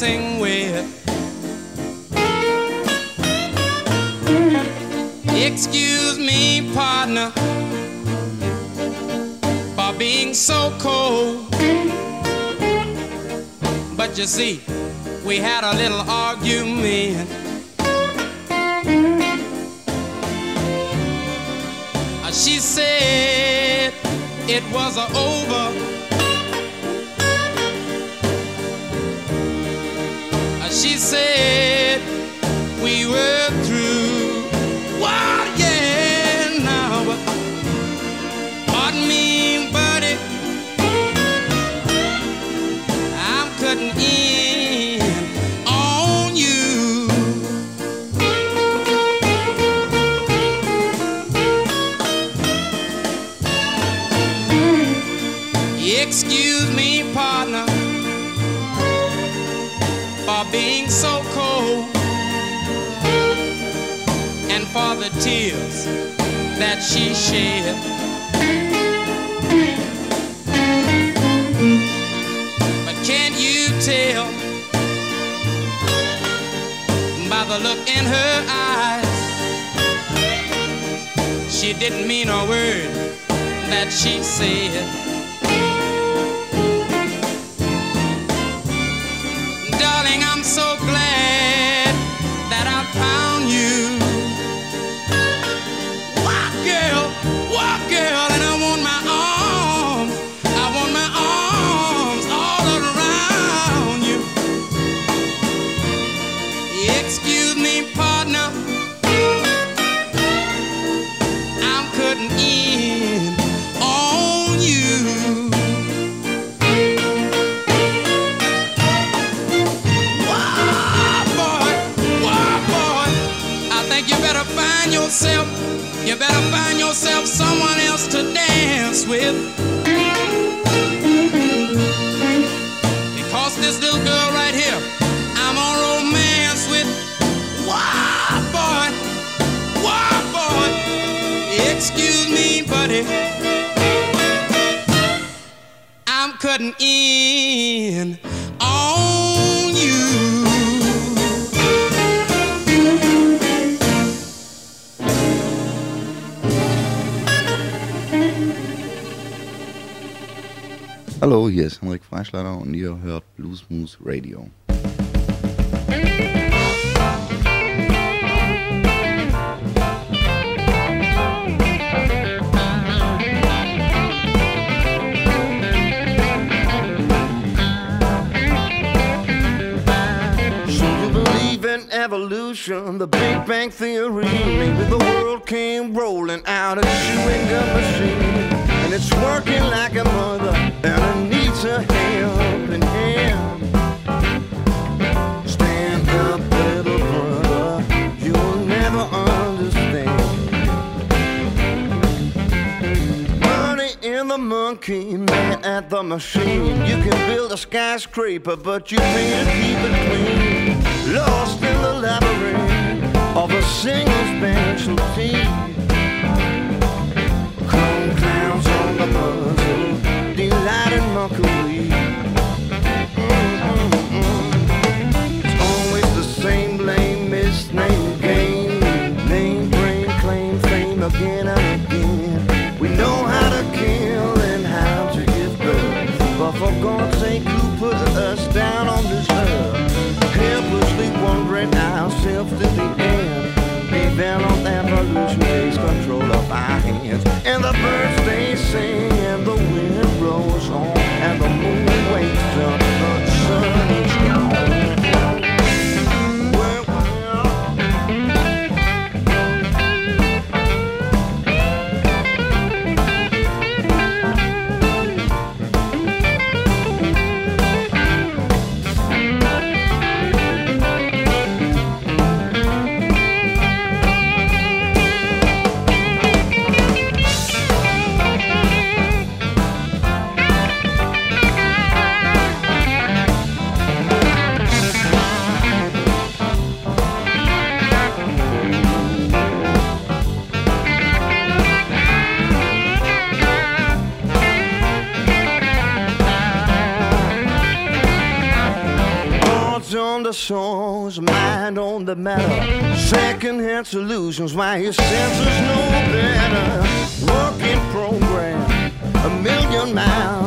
Dancing with. Excuse me, partner, for being so cold. But you see, we had a little argument. She said it was over. We for the tears that she shed. But can you tell by the look in her eyes? She didn't mean a word that she said. With. Because this little girl right here, I'm on romance with. Why, boy, why, boy? Excuse me, buddy. I'm cutting in Hallo, hier ist Henrik Freischlader und ihr hört Blues Moose Radio. So you believe in evolution, the Big Bang Theory. Maybe the world came rolling out of a chewing gum machine. And it's working like a mother, and it needs a helping hand. Stand up, little brother, you'll never understand. Money in the monkey, man at the machine. You can build a skyscraper, but you can't keep it clean. Lost in the labyrinth of a single specialty. And the birds they sing, Songs, mind on the matter. Secondhand solutions, why your senses know better. Working program, a million miles.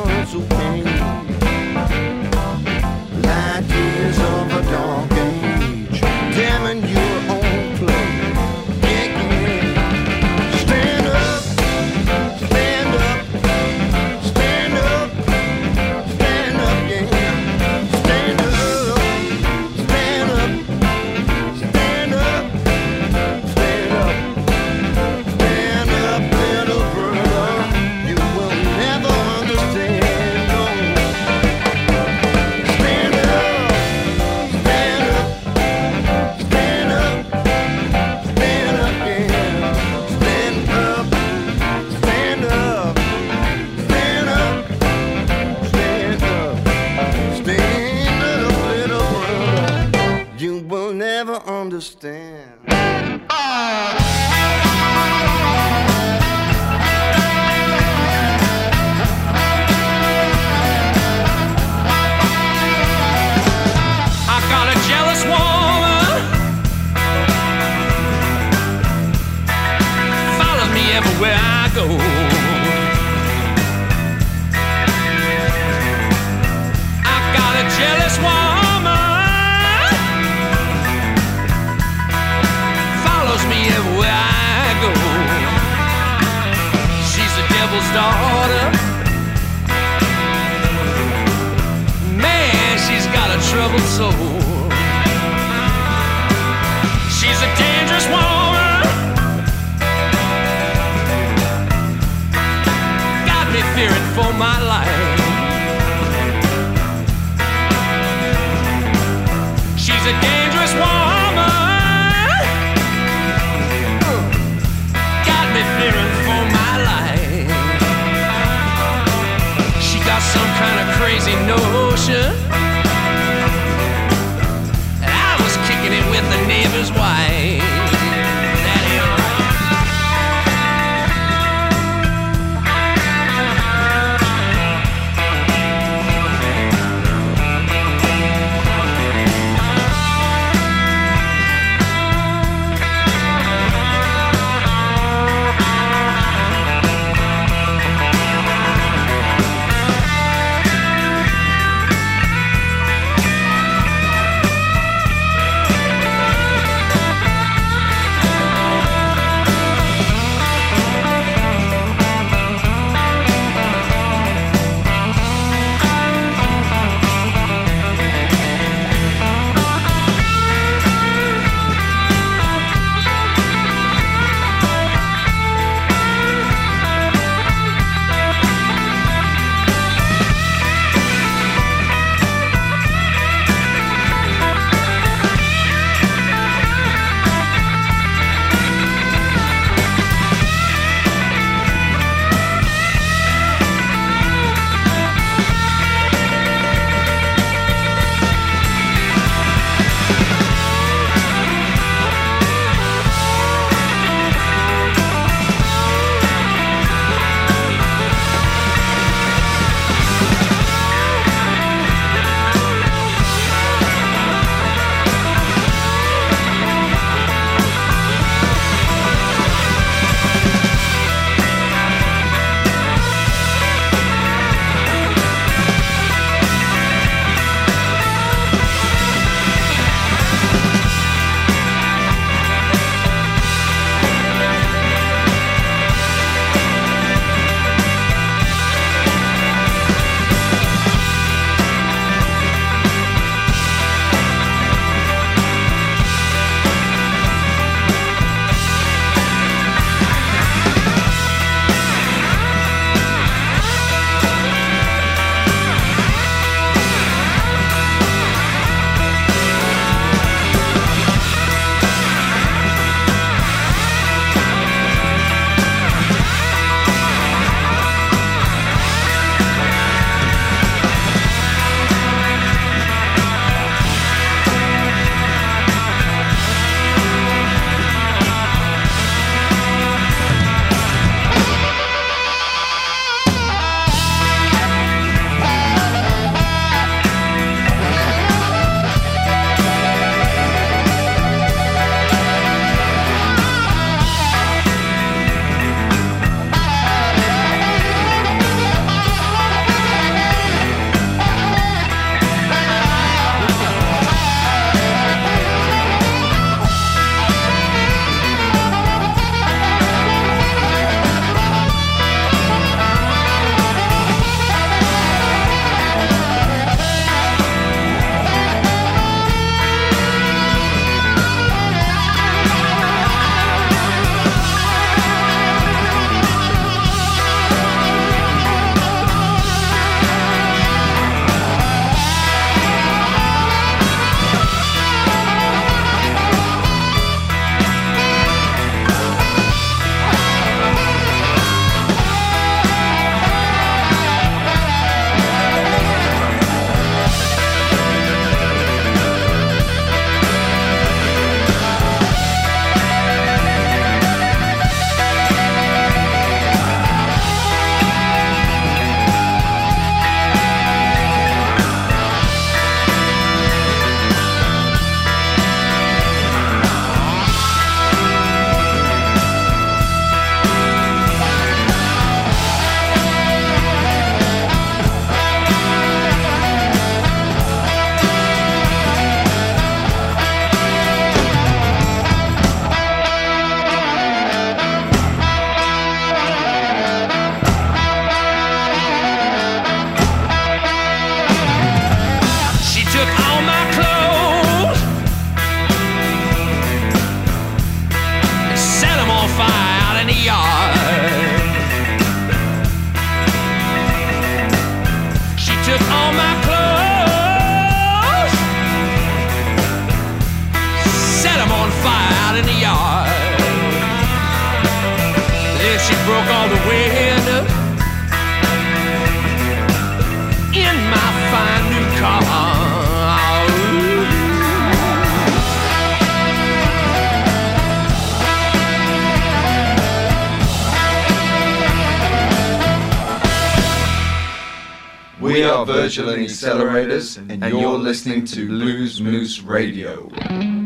Virtual and Accelerators, and you're listening to Blues Moose Radio.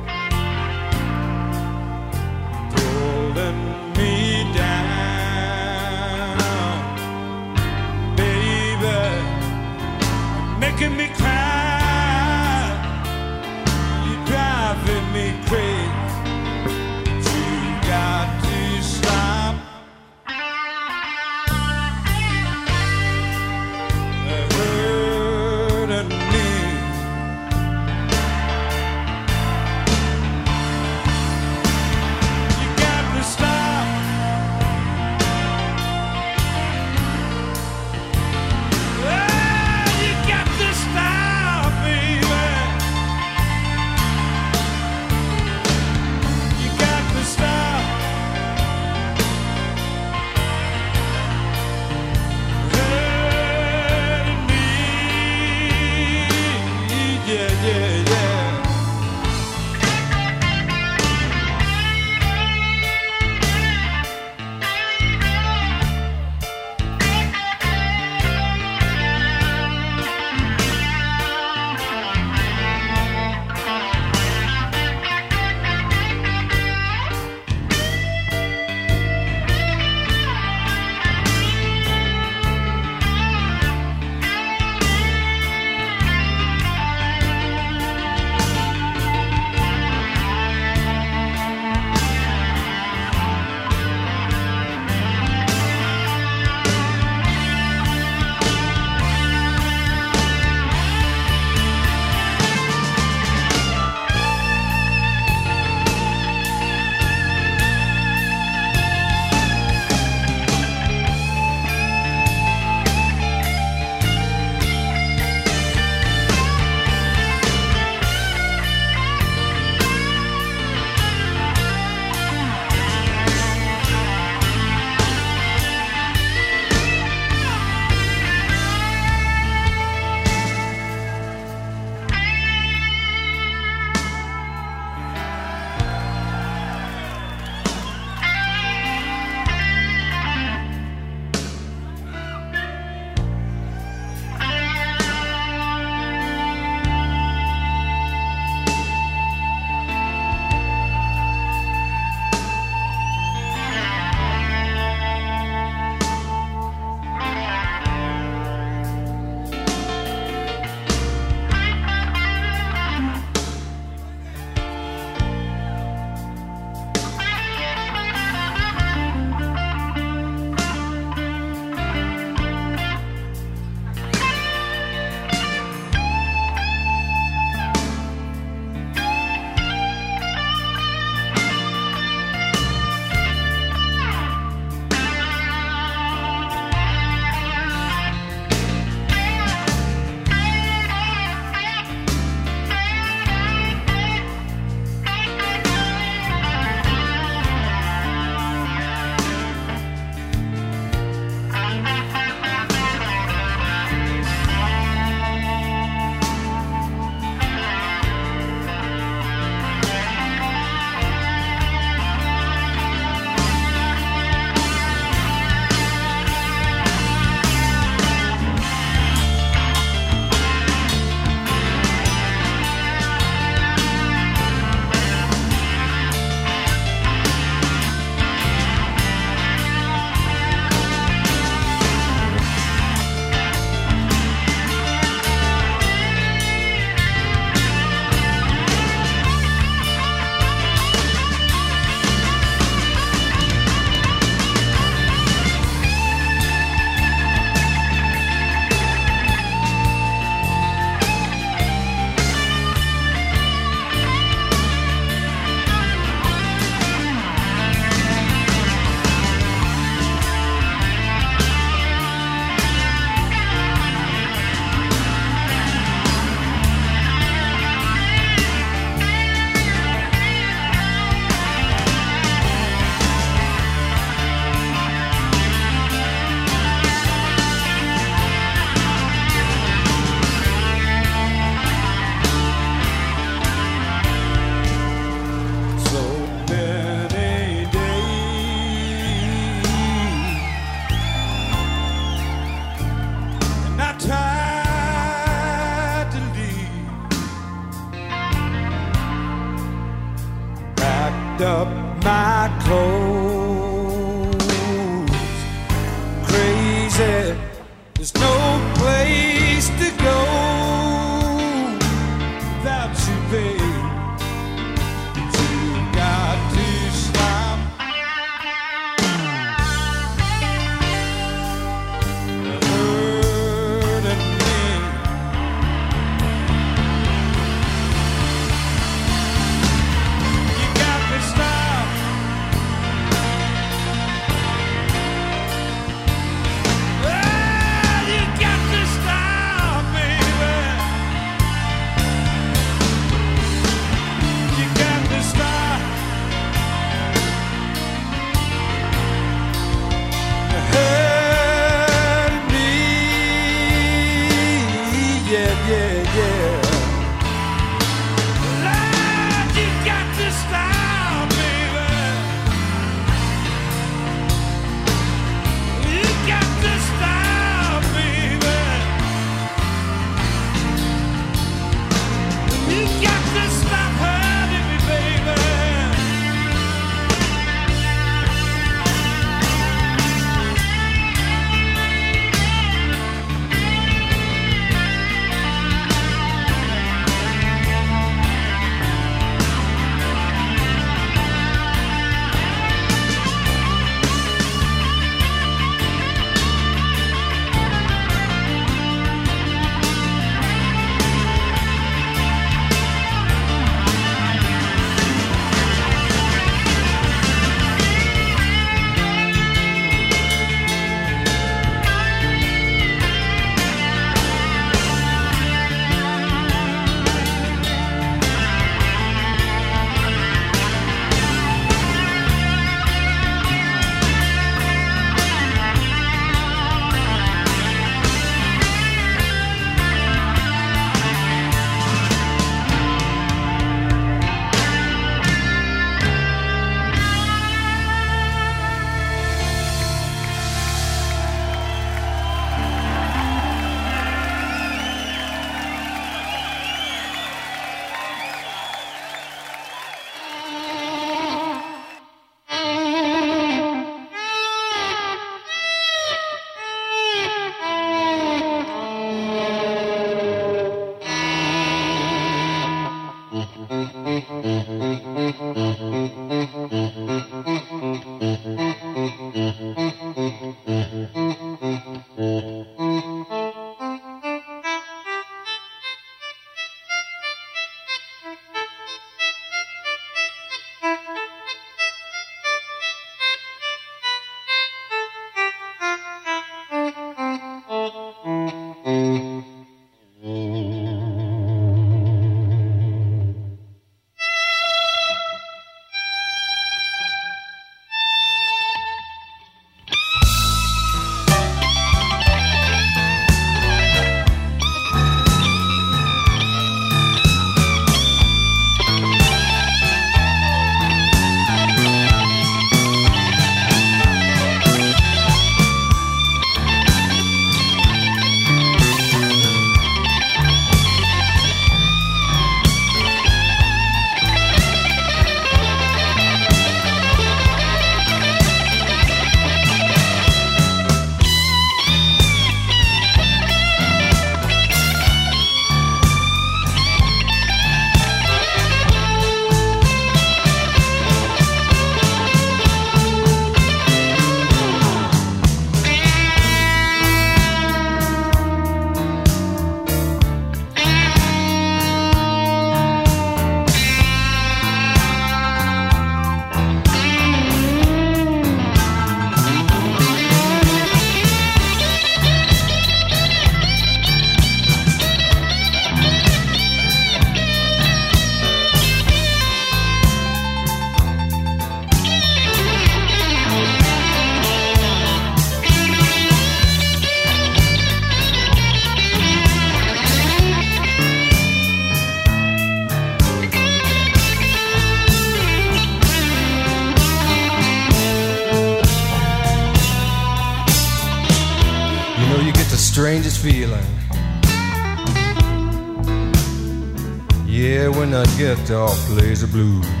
Yeah,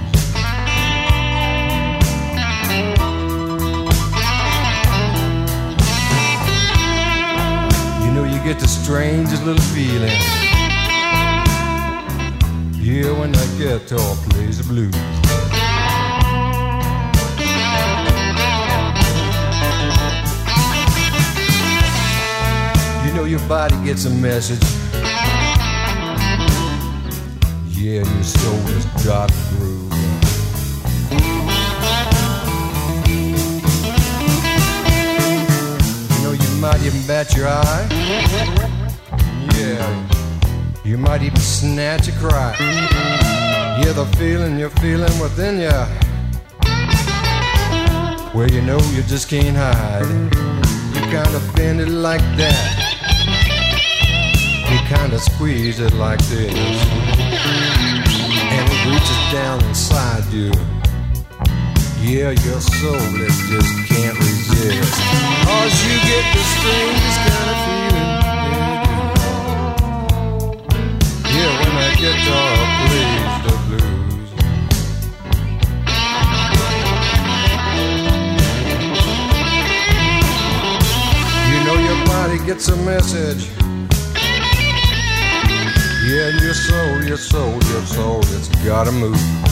just can't hide. You kind of bend it like that. You kind of squeeze it like this. And it reaches down inside you. Yeah, your soul it just can't resist. Cause you get the strangest kind of feeling. Yeah, when that guitar plays the blues. Your body gets a message. Yeah, your soul, your soul, your soul, it's gotta move.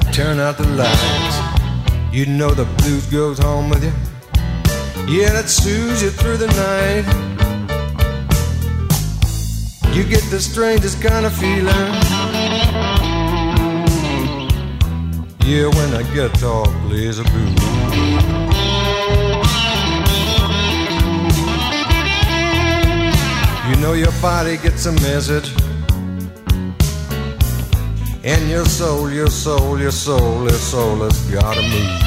To turn out the lights. You know the blues goes home with you. Yeah, that soothes you through the night. You get the strangest kind of feeling. Yeah, when that guitar plays a blues. You know your body gets a message. And your soul, your soul, your soul, your soul has gotta move.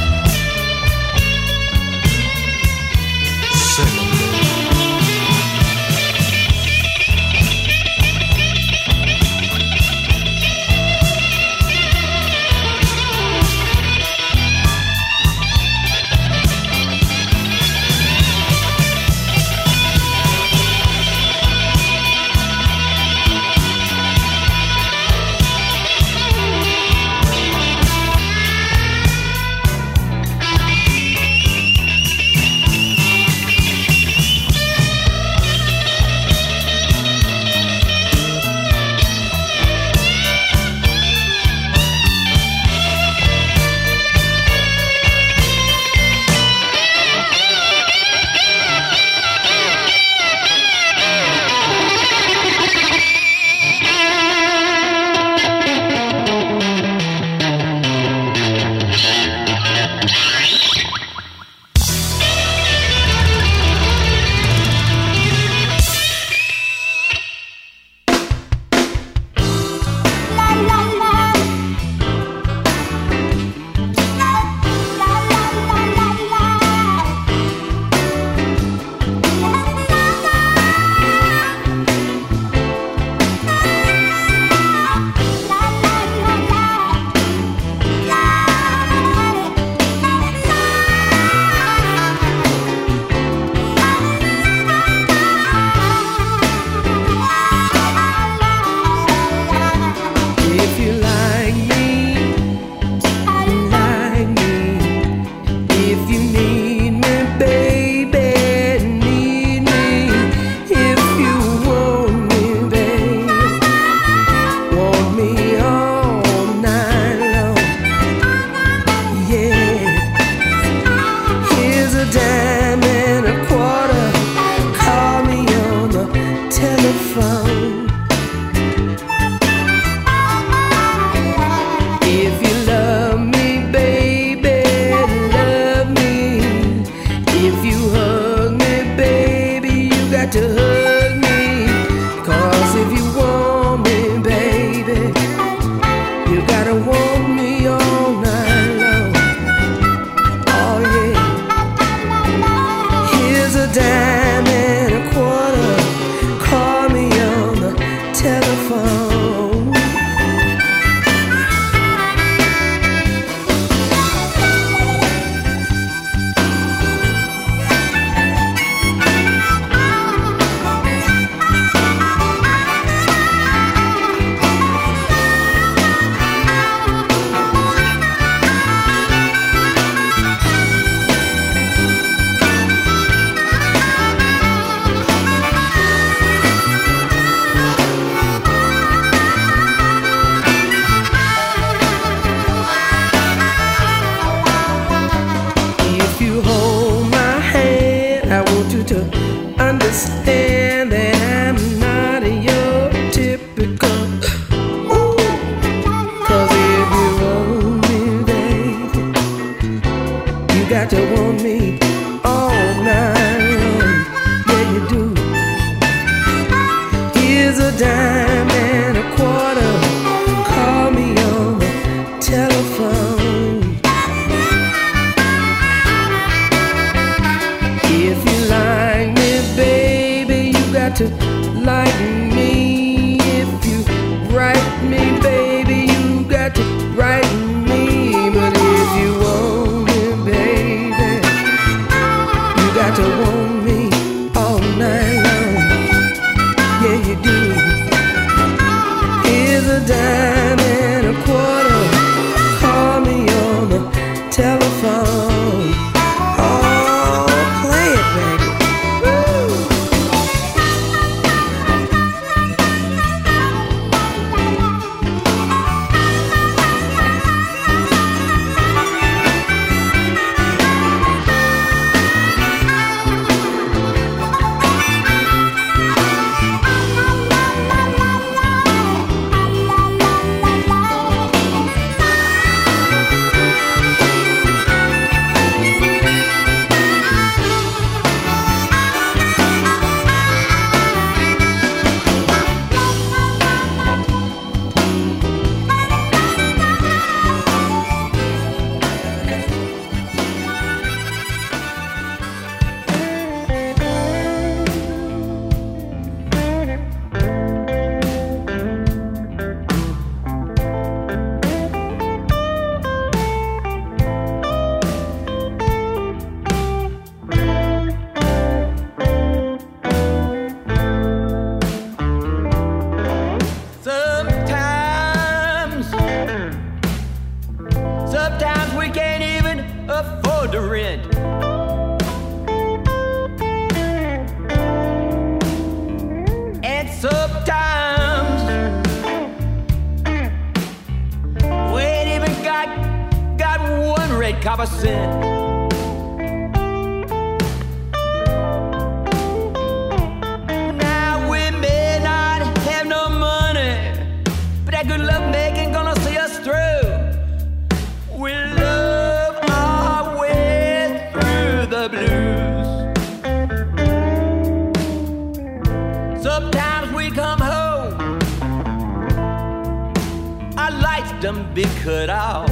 soda red. And sometimes we ain't even got got one red copper cent. cut off.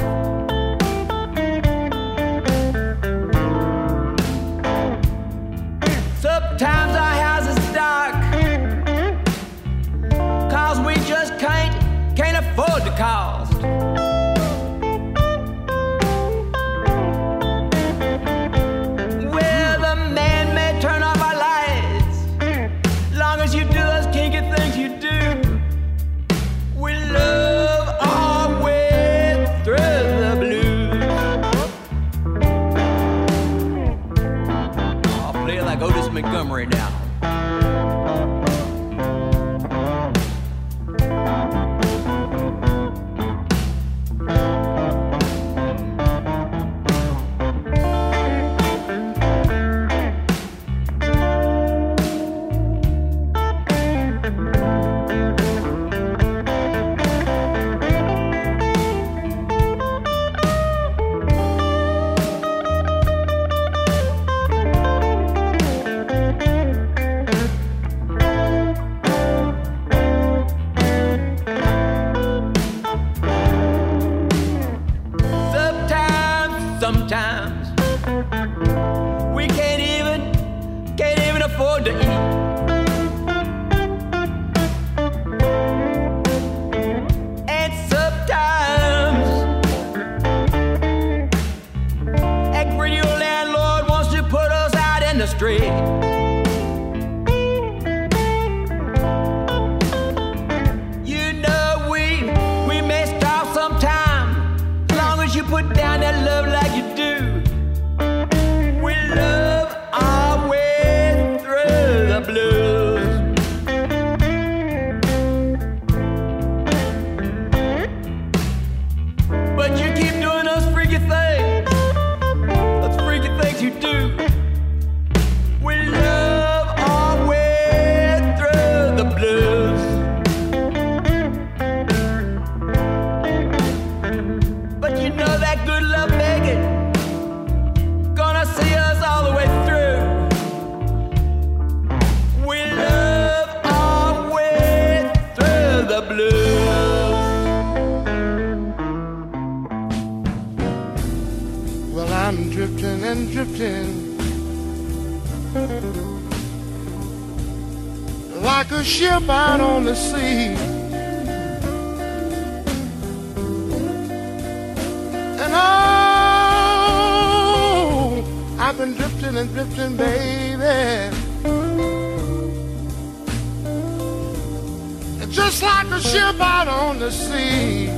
Out on the sea.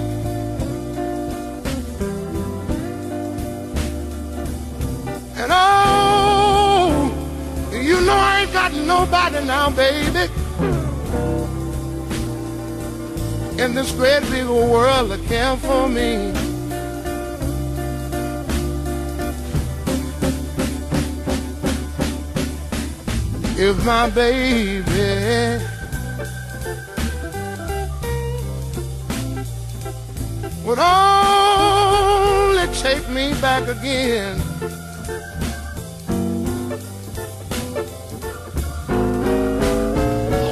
And oh, you know I ain't got nobody now, baby. In this great big world that care for me. If my baby would only take me back again.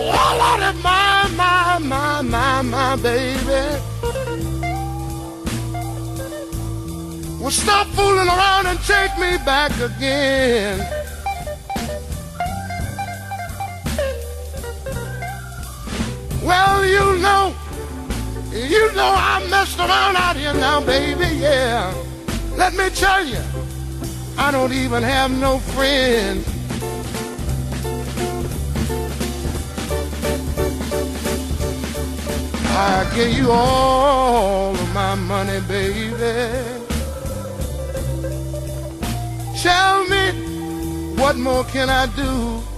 Oh, Lord, my, my, my, my, my baby. Well, stop fooling around and take me back again. Well, you know, you know I messed around out here now, baby, yeah. Let me tell you, I don't even have no friends. I give you all of my money, baby. Tell me, what more can I do?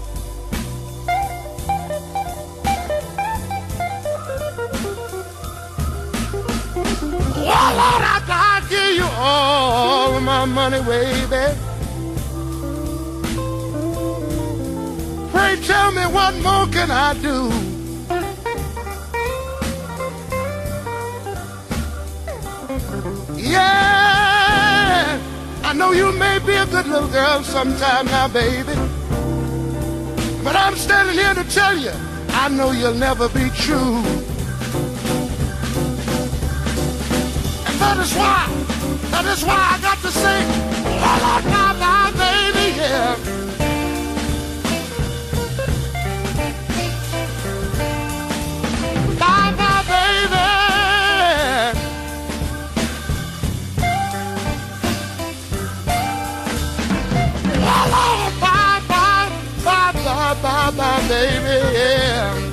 Oh, Lord, I, I give you all of my money, baby. Pray tell me what more can I do? Yeah, I know you may be a good little girl sometime now, baby. But I'm standing here to tell you, I know you'll never be true. That is why, that is why I got to say, oh, Lord, my, my baby, yeah. Bye, bye, baby. Bye, bye, bye, bye, bye, bye, baby, yeah.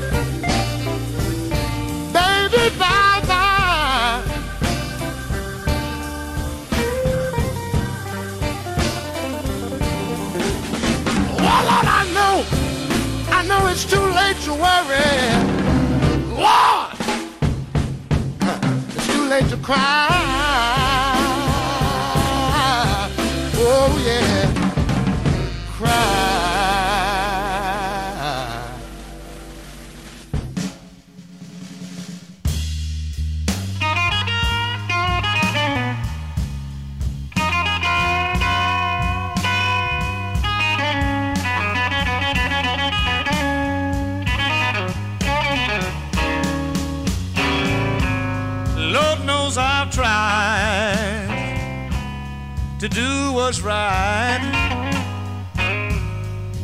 Worry. Lord, it's too late to cry. Oh, yeah to do what's right.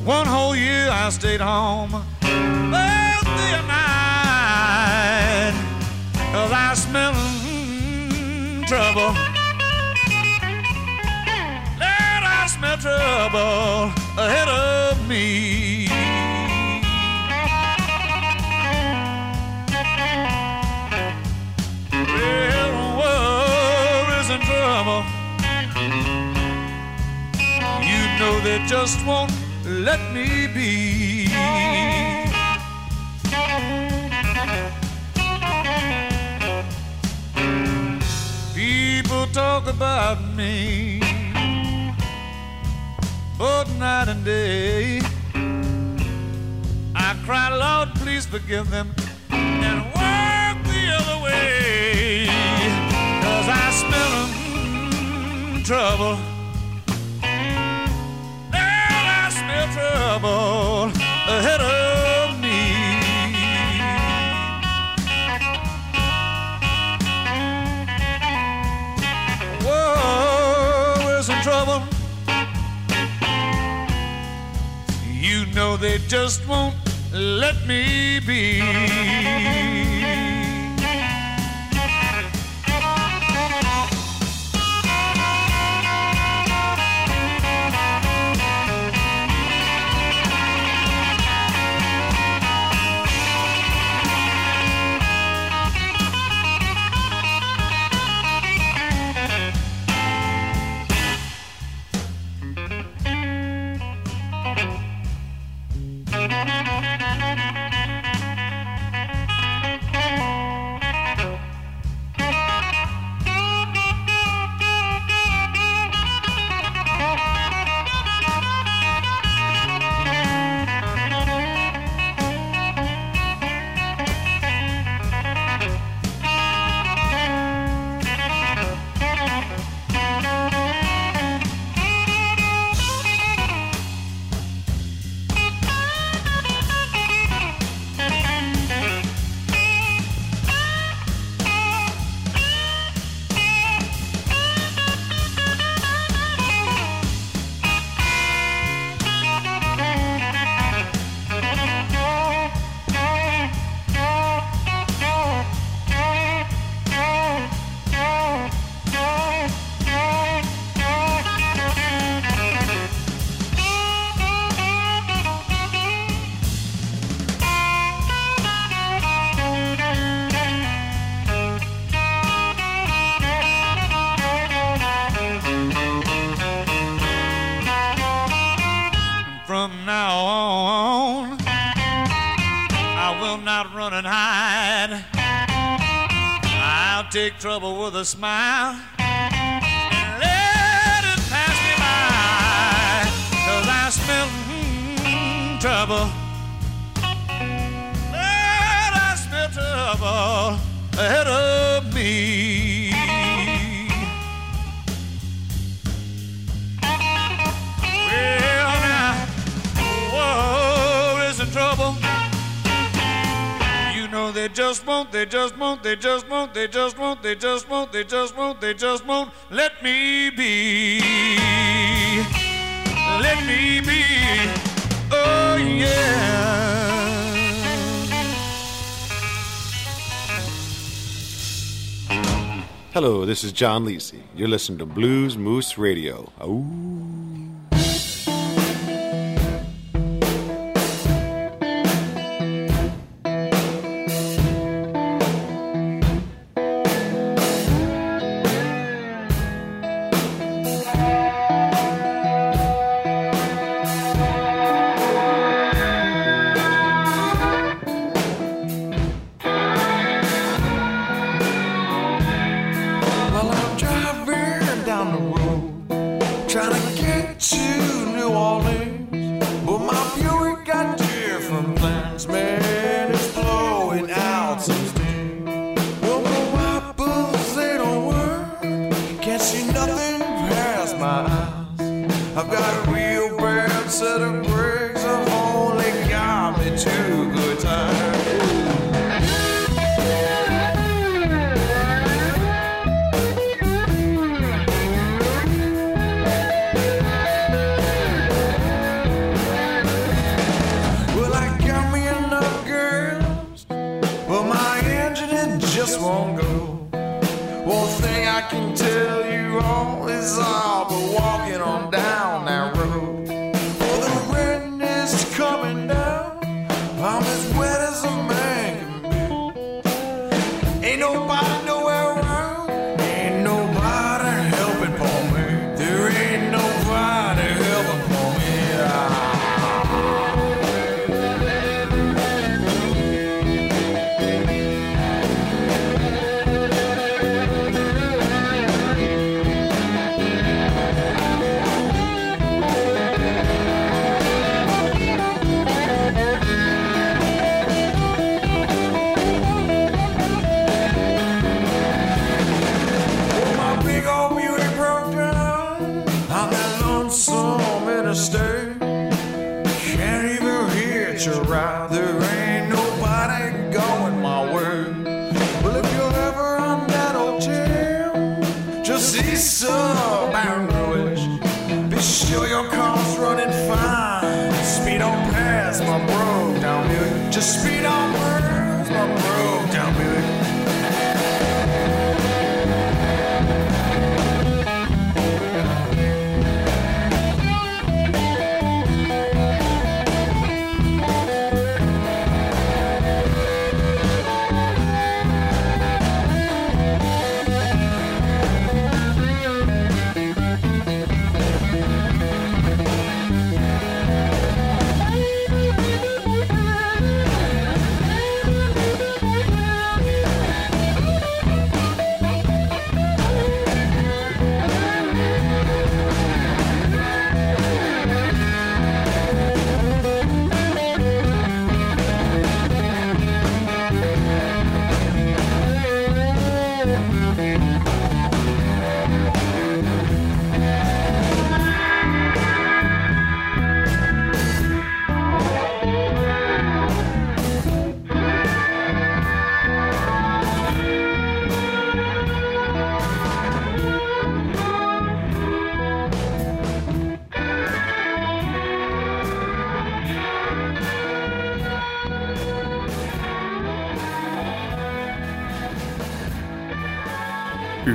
One whole year I stayed home both day and night. Cause I smell mm, trouble. Lord, I smell trouble ahead of me. They just won't let me be. People talk about me both night and day. I cry, Lord, please forgive them and walk the other way. Cause I smell mm, trouble. trouble ahead of me. Whoa, we're in trouble. You know they just won't let me be. trouble with a smile. just won't, they just won't, they just won't, they just won't, they just won't, they just won't, they just won't let me be. Let me be. Oh yeah. Hello, this is John Lisi. You're listening to Blues Moose Radio. Ooh. stir. Can't even hear it's you're rather